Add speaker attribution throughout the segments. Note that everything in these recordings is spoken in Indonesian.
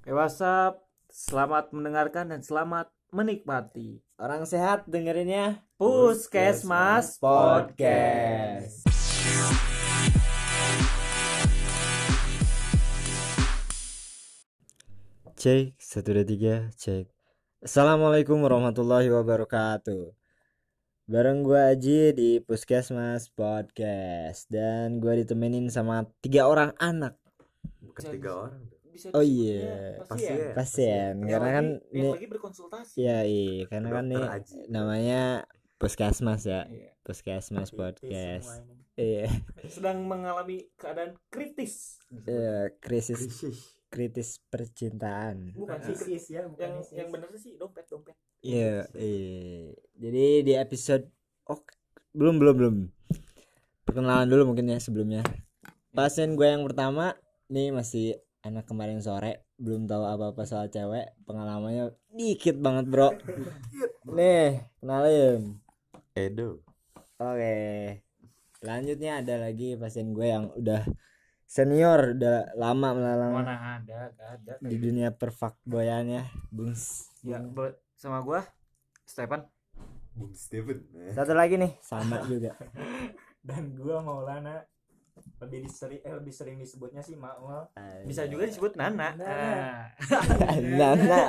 Speaker 1: Dewasa, selamat mendengarkan dan selamat menikmati.
Speaker 2: Orang sehat dengerinnya
Speaker 1: Puskesmas Podcast.
Speaker 2: Cek satu dua tiga cek. Assalamualaikum warahmatullahi wabarakatuh. Bareng gua Aji di Puskesmas Podcast dan gua ditemenin sama tiga orang anak.
Speaker 3: Bukan tiga orang.
Speaker 1: Bisa
Speaker 2: Oh iya,
Speaker 1: pasien.
Speaker 3: Pasien.
Speaker 2: pasien.
Speaker 1: Yang
Speaker 2: Karena kan
Speaker 1: lagi,
Speaker 2: nih,
Speaker 1: lagi berkonsultasi.
Speaker 2: ya iya, karena kan nih namanya Puskesmas ya,
Speaker 1: Iya.
Speaker 2: Puskesmas Podcast. Iya,
Speaker 1: Sedang mengalami keadaan kritis.
Speaker 2: iya, krisis
Speaker 3: Krisis.
Speaker 2: kritis percintaan.
Speaker 1: Bukan sih kritis
Speaker 4: ya
Speaker 1: yang yang bener sih dompet dompet.
Speaker 2: Iya, iya. Jadi di episode oh belum belum belum. Perkenalan dulu mungkin ya sebelumnya. Pasien gue yang pertama nih masih anak kemarin sore belum tahu apa-apa soal cewek pengalamannya dikit banget bro. Nih kenalin.
Speaker 3: Edo.
Speaker 2: oke lanjutnya ada lagi pasien gue yang udah senior udah lama melalang
Speaker 1: Mana ada, ada.
Speaker 2: di dunia perfakboyan ya bungs
Speaker 1: Ya, sama gua Stefan.
Speaker 3: Bung Steven.
Speaker 2: satu lagi nih. Sama juga.
Speaker 4: Dan gua Maulana lebih sering eh, lebih sering disebutnya sih Maul
Speaker 1: Bisa juga disebut Nana.
Speaker 4: Nana.
Speaker 1: Ah.
Speaker 2: Nana.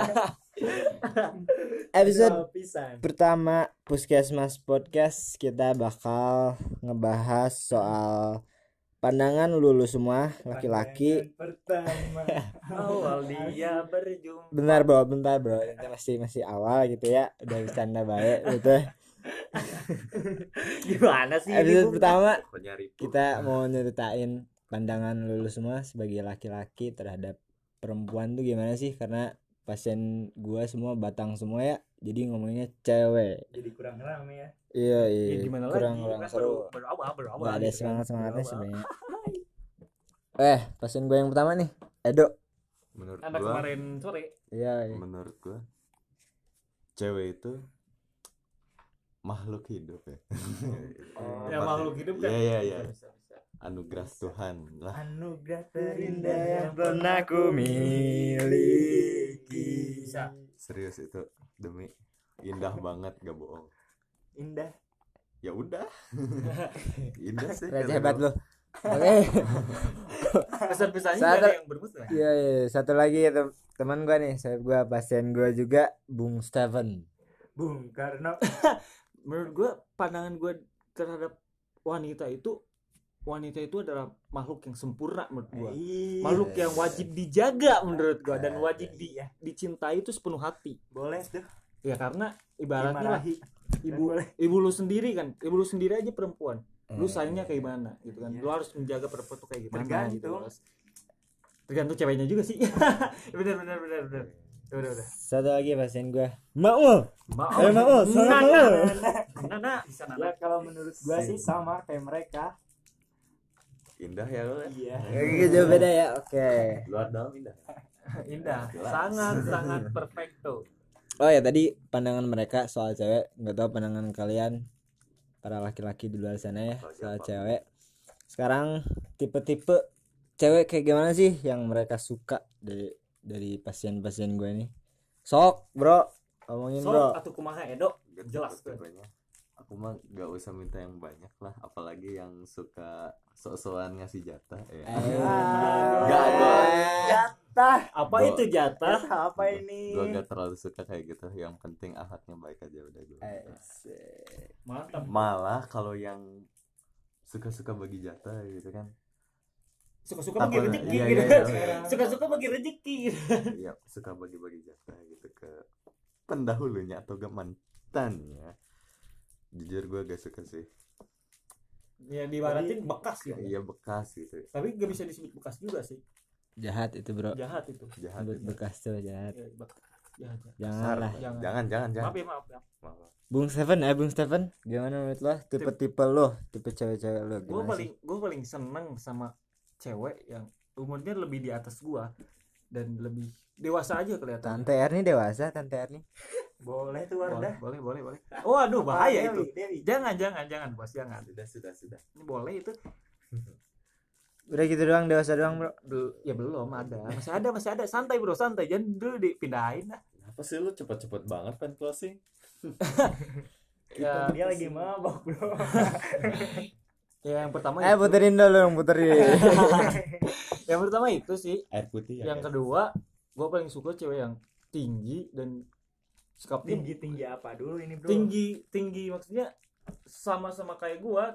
Speaker 2: Episode pertama Puskesmas Podcast kita bakal ngebahas soal pandangan lulu semua laki-laki.
Speaker 4: Pertama.
Speaker 1: Awal dia berjumpa.
Speaker 2: bentar bro. Bentar bro. Ini masih masih awal gitu ya. Udah bercanda baik gitu
Speaker 1: Gimana sih? ini,
Speaker 2: episode pertama kita mau nyeritain pandangan lulu semua sebagai laki-laki terhadap perempuan tuh gimana sih? Karena pasien gua semua batang semua ya jadi ngomongnya cewek.
Speaker 4: Jadi kurang rame ya.
Speaker 2: Iya
Speaker 1: Ya,
Speaker 2: iya.
Speaker 1: gimana
Speaker 2: kurang
Speaker 1: lagi?
Speaker 2: kurang
Speaker 1: Kan
Speaker 2: seru.
Speaker 1: baru- baru awal, baru awal
Speaker 2: nggak ada
Speaker 1: gitu.
Speaker 2: semangat semangatnya sebenarnya. Eh pasien gue yang pertama nih Edo.
Speaker 3: Menurut
Speaker 1: Anak
Speaker 3: gua,
Speaker 1: kemarin sore.
Speaker 2: iya iya.
Speaker 3: menurut gua cewek itu makhluk hidup ya.
Speaker 4: Oh.
Speaker 1: Ya makhluk hidup kan.
Speaker 3: Iya iya iya. Anugerah Tuhan lah.
Speaker 4: anugerah
Speaker 2: terindah yang pernah ku miliki
Speaker 1: Bisa.
Speaker 3: Serius itu demi indah banget gak bohong.
Speaker 4: indah
Speaker 3: Ya udah. indah sih.
Speaker 2: Raja hebat lo oke
Speaker 1: Pesan-pesannya
Speaker 2: Satu-
Speaker 1: ada yang berbus kan?
Speaker 2: iya iya satu lagi tem- teman gue nih saya gue pasien gue juga Bung Steven
Speaker 4: Bung Karno
Speaker 1: Menurut gua pandangan gua terhadap wanita itu wanita itu adalah makhluk yang sempurna menurut gua.
Speaker 4: Iya.
Speaker 1: Makhluk yang wajib dijaga menurut gua dan wajib di,
Speaker 4: Iya.
Speaker 1: dicintai itu sepenuh hati.
Speaker 4: boleh tuh
Speaker 1: Ya karena ibaratnya lah ibu ibu lu sendiri kan, ibu lu sendiri aja perempuan. Lu sayangnya kayak gimana gitu kan.
Speaker 4: Iya.
Speaker 1: Lu harus menjaga perempuan tuh kayak gimana
Speaker 4: Tergantung.
Speaker 1: gitu. Tergantung ceweknya juga sih. bener bener bener bener. Ya Udah udah.
Speaker 2: satu lagi pasien gue Maul
Speaker 1: Maaf.
Speaker 2: Eh, Maul
Speaker 1: Nana.
Speaker 2: salam Maul
Speaker 1: Nana bisa
Speaker 4: ya
Speaker 1: Nana.
Speaker 4: kalau menurut gua sih sama kayak mereka
Speaker 3: Indah ya lo. ya.
Speaker 4: iya
Speaker 2: gitu beda ya oke
Speaker 3: Luar dalam indah.
Speaker 1: Indah.
Speaker 3: Jelas.
Speaker 1: Sangat sangat perfecto.
Speaker 2: oh ya tadi pandangan mereka soal cewek nggak tahu pandangan kalian para laki-laki di luar sana ya
Speaker 3: Soal
Speaker 2: soal
Speaker 3: siapa?
Speaker 2: cewek sekarang tipe-tipe cewek kayak gimana sih yang mereka suka dari dari pasien-pasien gue nih sok bro ngomongin
Speaker 1: So,
Speaker 2: bro
Speaker 1: atau kumaha Edo? Jelas tuh.
Speaker 3: Aku mah gak usah minta yang banyak lah, apalagi yang suka sok-sokan ngasih jatah ya. Gak, gua,
Speaker 4: jatah
Speaker 1: Apa
Speaker 3: Gua-
Speaker 1: itu jatah?
Speaker 4: apa ini
Speaker 3: gua gak terlalu suka kayak gitu. Yang penting akhlaknya baik aja udah gue.
Speaker 2: Asik.
Speaker 1: Mantap.
Speaker 3: Malah kalau yang suka-suka bagi jatah gitu kan.
Speaker 1: Suka-suka bagi
Speaker 3: Apa-
Speaker 1: rezeki
Speaker 3: iya,
Speaker 1: gitu.
Speaker 3: iya, iya.
Speaker 1: Suka-suka bagi rezeki.
Speaker 3: Iya, suka bagi-bagi jatah gitu ke pendahulunya atau ke mantannya. Jujur gue gak suka sih.
Speaker 1: Ya dibaratin bekas ya.
Speaker 3: Iya bekas gitu.
Speaker 1: Tapi gak bisa disebut bekas juga sih.
Speaker 2: jahat itu bro
Speaker 1: Jahat itu.
Speaker 3: Jahat. itu.
Speaker 2: bekas tuh jahat
Speaker 1: Ya, bekas. Jahat. jahat.
Speaker 2: jangan lah
Speaker 1: Jangan.
Speaker 3: Jangan, jangan, jangan.
Speaker 1: Maaf ya, maaf ya.
Speaker 3: Maaf.
Speaker 2: Bung Steven eh Bung Steven gimana menurut lo tipe-tipe lo tipe cewek-cewek lo
Speaker 1: Gue paling
Speaker 2: sih
Speaker 1: gue paling seneng sama cewek yang umurnya lebih di atas gua dan lebih dewasa aja kelihatan.
Speaker 2: Tante Erni dewasa Tante Erni
Speaker 4: boleh tuh
Speaker 1: Boleh,
Speaker 4: Wardah
Speaker 1: boleh, boleh, boleh. Waduh, bahaya itu.
Speaker 4: Dewi.
Speaker 1: Jangan, jangan, jangan, bos, jangan.
Speaker 3: Sudah, sudah, sudah.
Speaker 1: Ini boleh itu.
Speaker 2: udah gitu doang dewasa doang bro
Speaker 1: Bel- ya belum ada masih ada masih ada santai bro santai jangan dulu dipindahin lah
Speaker 3: apa sih lu cepet-cepet banget pengen closing
Speaker 1: ya,
Speaker 4: dia lagi mabok bro
Speaker 1: ya yang pertama
Speaker 2: eh
Speaker 1: itu,
Speaker 2: puterin dulu dong puterin.
Speaker 1: Yang pertama itu sih.
Speaker 3: Air putih ya.
Speaker 1: Yang kedua gue paling suka cewek yang tinggi dan sikapnya
Speaker 4: tinggi tinggi apa dulu ini bro?
Speaker 1: Tinggi tinggi maksudnya sama-sama kayak gue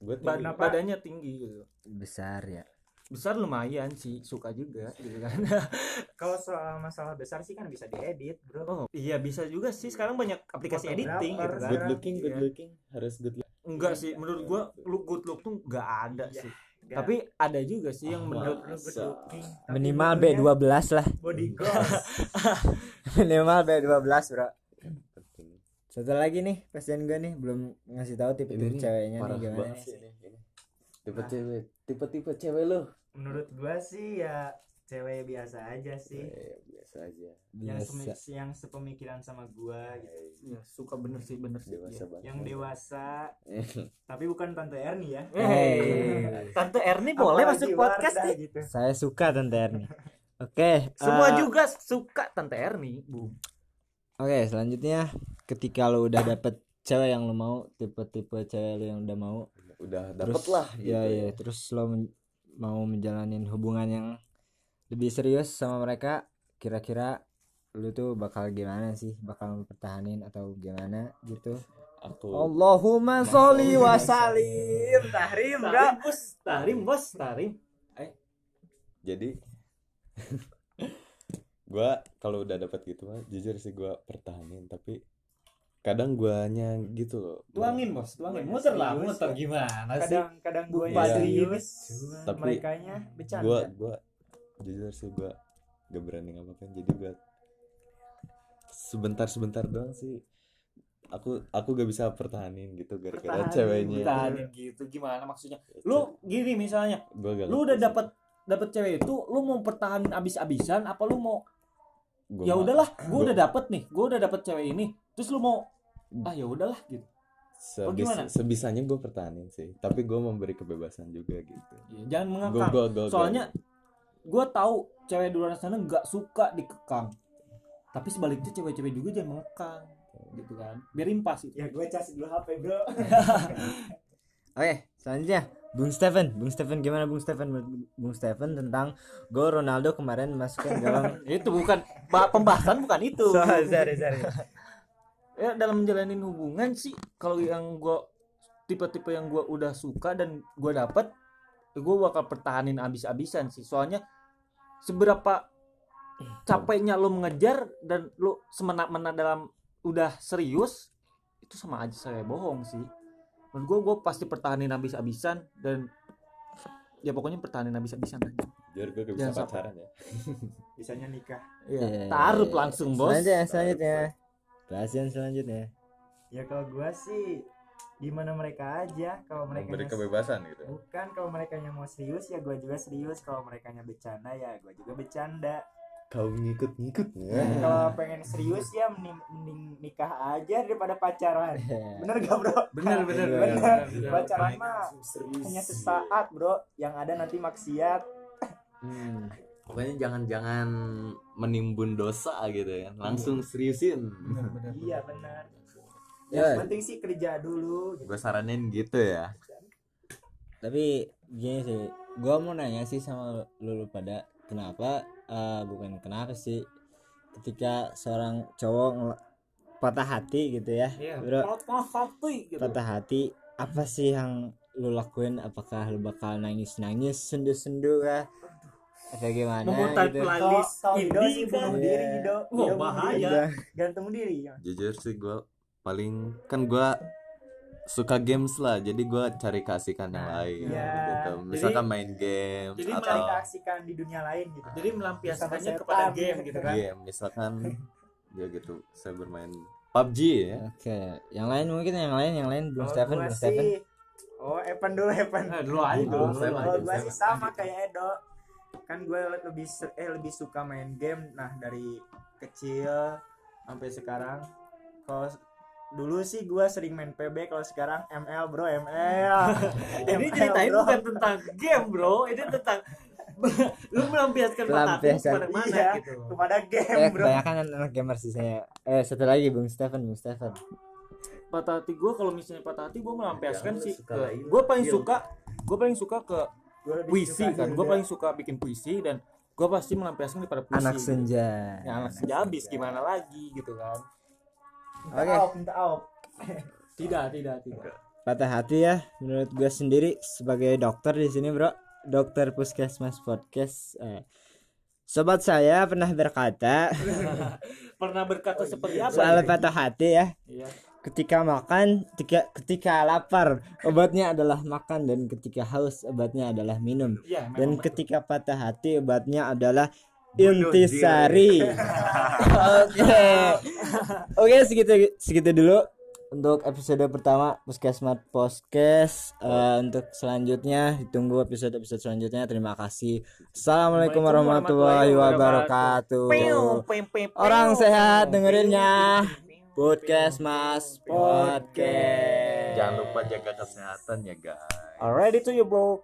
Speaker 3: gue
Speaker 1: bad- badannya tinggi gitu.
Speaker 2: Besar ya.
Speaker 1: Besar lumayan sih suka juga gitu kan.
Speaker 4: Kalau soal masalah besar sih kan bisa diedit bro.
Speaker 1: Oh iya bisa juga sih. Sekarang banyak aplikasi editing gitu kan.
Speaker 3: Good looking good
Speaker 1: Iya.
Speaker 3: looking. Harus good looking
Speaker 1: enggak sih menurut gua look good look tuh enggak ada
Speaker 4: Iya.
Speaker 1: sih.
Speaker 4: Nggak.
Speaker 1: tapi ada. juga sih yang
Speaker 3: Ah,
Speaker 1: menurut
Speaker 4: tapi
Speaker 2: minimal
Speaker 4: fotonya
Speaker 2: B12 lah.
Speaker 4: body goals.
Speaker 2: Minimal B12 bro. Satu lagi nih pasien gue nih belum ngasih tahu tipe-tipe ceweknya nih gimana
Speaker 3: tipe cewek tipe tipe cewek lu.
Speaker 4: Menurut gua sih ya cewek biasa aja sih.
Speaker 3: Eh, biasa aja.
Speaker 4: Yang
Speaker 2: biasa.
Speaker 4: semi- yang sepemikiran sama gua gitu.
Speaker 3: Eh,
Speaker 1: ya suka bener sih bener sih.
Speaker 3: Dewasa
Speaker 1: Iya.
Speaker 3: banget.
Speaker 4: Yang dewasa. Tapi bukan tante Erni ya.
Speaker 1: Eh, tante Erni boleh
Speaker 4: Apalagi
Speaker 1: masuk podcast nih
Speaker 4: gitu.
Speaker 2: Saya suka tante Erni. Oke
Speaker 1: semua
Speaker 2: eh,
Speaker 1: juga suka tante Erni bu.
Speaker 2: Oke selanjutnya ketika lo udah dapet cewek yang lo mau tipe-tipe cewek lo yang udah mau
Speaker 3: udah
Speaker 2: terus
Speaker 3: dapet lah
Speaker 2: ya
Speaker 3: gitu
Speaker 2: ya terus lo men- mau menjalanin hubungan yang lebih serius sama mereka kira-kira lu tuh bakal gimana sih? Bakal mempertahanin atau gimana gitu?
Speaker 3: Aku
Speaker 2: Allahumma sholli wa sallim. Tahrim bro.
Speaker 1: Bos. Tarim bos. Tarim
Speaker 3: jadi gua kalau udah dapat gitu mah jujur sih gua pertahanin tapi kadang guanya gitu loh.
Speaker 1: Tuangin bos. Tuangin. Muter lah muter.
Speaker 4: ya.
Speaker 1: gimana sih?
Speaker 4: Kadang kadang gua
Speaker 1: Bu
Speaker 4: yang
Speaker 3: Padri
Speaker 4: serius
Speaker 3: Tapi
Speaker 4: mereka nya bercanda.
Speaker 3: gua gua jujur sih gua gak berani ngapain jadi gua sebentar sebentar doang sih aku aku gak bisa pertahanin gitu gara-gara
Speaker 4: Pertahanin,
Speaker 3: ceweknya.
Speaker 1: Tahanin gitu. Gimana maksudnya? Lu gini misalnya lu udah
Speaker 3: sih.
Speaker 1: dapat dapat cewek itu lu mau pertahanin abis-abisan apa lu mau ya udahlah gua
Speaker 3: Gua-
Speaker 1: udah dapet nih gua udah dapet cewek ini terus lu mau ah ya udahlah gitu.
Speaker 3: Sebis-
Speaker 1: Oh,
Speaker 3: sebisanya gue pertahanin sih tapi gue memberi kebebasan juga gitu.
Speaker 1: Ya, jangan
Speaker 3: Gua-
Speaker 1: mengekang
Speaker 3: gua- gua-
Speaker 1: soalnya gua tahu cewek di luar sana nggak suka dikekang. Tapi sebaliknya cewek-cewek juga jangan mengekang gitu kan. Biar impas itu.
Speaker 4: Ya gua cas dulu HP bro.
Speaker 2: Oke selanjutnya. Bung Steven Bung Steven gimana Bung Steven Bung Steven tentang gol Ronaldo kemarin masukkan dalam
Speaker 1: itu bukan ba- pembahasan bukan itu.
Speaker 2: Sorry sorry sorry.
Speaker 1: Ya dalam menjalanin hubungan sih kalau yang gua tipe-tipe yang gua udah suka dan gua dapet gua bakal pertahanin abis-abisan sih. Soalnya seberapa capeknya lo mengejar dan lo semena-mena dalam udah serius itu sama aja saya bohong sih. Menurut gua gua pasti pertahanin abis-abisan dan ya pokoknya pertahanin abis-abisan aja.
Speaker 3: Biar gue gak bisa
Speaker 1: Jangan
Speaker 3: pacaran ya.
Speaker 4: Bisanya nikah.
Speaker 1: Ya
Speaker 2: Iya.
Speaker 1: taruh langsung bos.
Speaker 2: Selanjutnya selanjutnya. Pasien selanjutnya.
Speaker 4: Ya kalau gua sih gimana mereka aja kalau mereka
Speaker 3: memberi kebebasan gitu.
Speaker 4: Bukan kalau mereka yang mau serius ya gua juga serius. Kalau mereka yang bercanda ya gua juga bercanda.
Speaker 3: Kau ngikut-ngikut ya
Speaker 2: Hmm.
Speaker 4: kalau pengen serius ya mending, mending nikah aja daripada pacaran. Bener gak bro?
Speaker 1: Bener bener.
Speaker 2: Iya.
Speaker 1: bener,
Speaker 4: Bener.
Speaker 1: bener.
Speaker 4: pacaran mah hanya sesaat bro. Yang ada nanti maksiat.
Speaker 2: Hmm.
Speaker 3: pokoknya jangan-jangan menimbun dosa gitu ya langsung seriusin.
Speaker 1: Bener, bener, bener.
Speaker 4: iya benar
Speaker 2: Ya.
Speaker 4: yang penting sih kerja dulu gitu.
Speaker 3: gue saranin gitu ya
Speaker 2: tapi gini sih gua mau nanya sih sama lu, lu pada kenapa eh, bukan kenapa sih ketika seorang cowok patah hati gitu ya
Speaker 1: Iya,
Speaker 2: bro
Speaker 1: patah hati gitu.
Speaker 2: patah hati apa sih yang lu lakuin apakah lu bakal nangis nangis sendu sendu kah atau gimana
Speaker 1: Memutar
Speaker 2: gitu
Speaker 1: playlist indie
Speaker 4: sih
Speaker 1: kan.
Speaker 4: bunuh
Speaker 2: Iya.
Speaker 4: diri bunuh
Speaker 1: bahaya.
Speaker 4: gantung diri ya
Speaker 3: jujur sih gue paling kan gue suka games lah jadi gue cari keasikan yang
Speaker 1: Nah,
Speaker 3: lain
Speaker 4: iya.
Speaker 3: gitu. Misalkan main game
Speaker 1: jadi
Speaker 3: atau
Speaker 4: cari keasikan di dunia lain gitu.
Speaker 1: Jadi melampiaskannya kepada game gitu kan.
Speaker 3: game misalkan ya gitu saya bermain PUBG ya.
Speaker 2: Oke yang lain mungkin yang lain yang lain
Speaker 4: gua
Speaker 2: Bung Steven
Speaker 4: sih oh Evan dulu Evan.
Speaker 1: Nah, dulu aja
Speaker 3: Dulu,
Speaker 4: kalau gua
Speaker 3: saya
Speaker 4: sih
Speaker 3: mah.
Speaker 4: sama kayak Edo. Kan gue lebih eh lebih suka main game nah dari kecil sampai sekarang. Kalau dulu sih gua sering main PB kalau sekarang ML bro ML
Speaker 1: Ini ceritain
Speaker 4: bro.
Speaker 1: bukan tentang game, bro. Ini tentang lu melampiaskan patah hati
Speaker 2: Pelampiasan.
Speaker 1: kepada mana
Speaker 4: Iya,
Speaker 1: gitu.
Speaker 4: kepada
Speaker 2: eh
Speaker 4: game bro
Speaker 2: kebanyakan anak gamer sih saya eh satu lagi Bung Stefan Bung Stefan
Speaker 1: Patah hati gue kalau misalnya patah hati gue melampiaskan
Speaker 3: lu
Speaker 1: sih ke
Speaker 3: lain.
Speaker 1: gue paling
Speaker 3: Iya.
Speaker 1: suka gue paling suka ke puisi kan. Gue paling suka bikin puisi dan gue pasti melampiaskan daripada puisi.
Speaker 2: anak
Speaker 1: gitu.
Speaker 2: senja
Speaker 1: Ya, anak senja habis gimana lagi gitu kan.
Speaker 4: Minta
Speaker 2: Oke.
Speaker 4: out minta out
Speaker 1: Tidak, tidak, tidak.
Speaker 2: patah hati ya menurut gue sendiri sebagai dokter di sini bro dokter puskesmas podcast eh, sobat saya pernah berkata
Speaker 1: Pernah berkata seperti apa?
Speaker 2: soal
Speaker 1: gitu?
Speaker 2: patah hati ya
Speaker 1: Iya.
Speaker 2: ketika makan ketika ketika lapar obatnya adalah makan dan ketika haus obatnya adalah minum
Speaker 1: Iya, memang
Speaker 2: dan
Speaker 1: betul.
Speaker 2: ketika patah hati obatnya adalah intisari. Oke. Oke segitu segitu dulu untuk episode pertama Puskesmas Podcast Eh, untuk selanjutnya ditunggu episode episode selanjutnya. Terima kasih. Assalamualaikum warahmatullahi wabarakatuh. orang sehat dengerinnya podcast mas podcast
Speaker 3: Jangan lupa jaga kesehatan ya guys.
Speaker 1: Alright itu ya bro.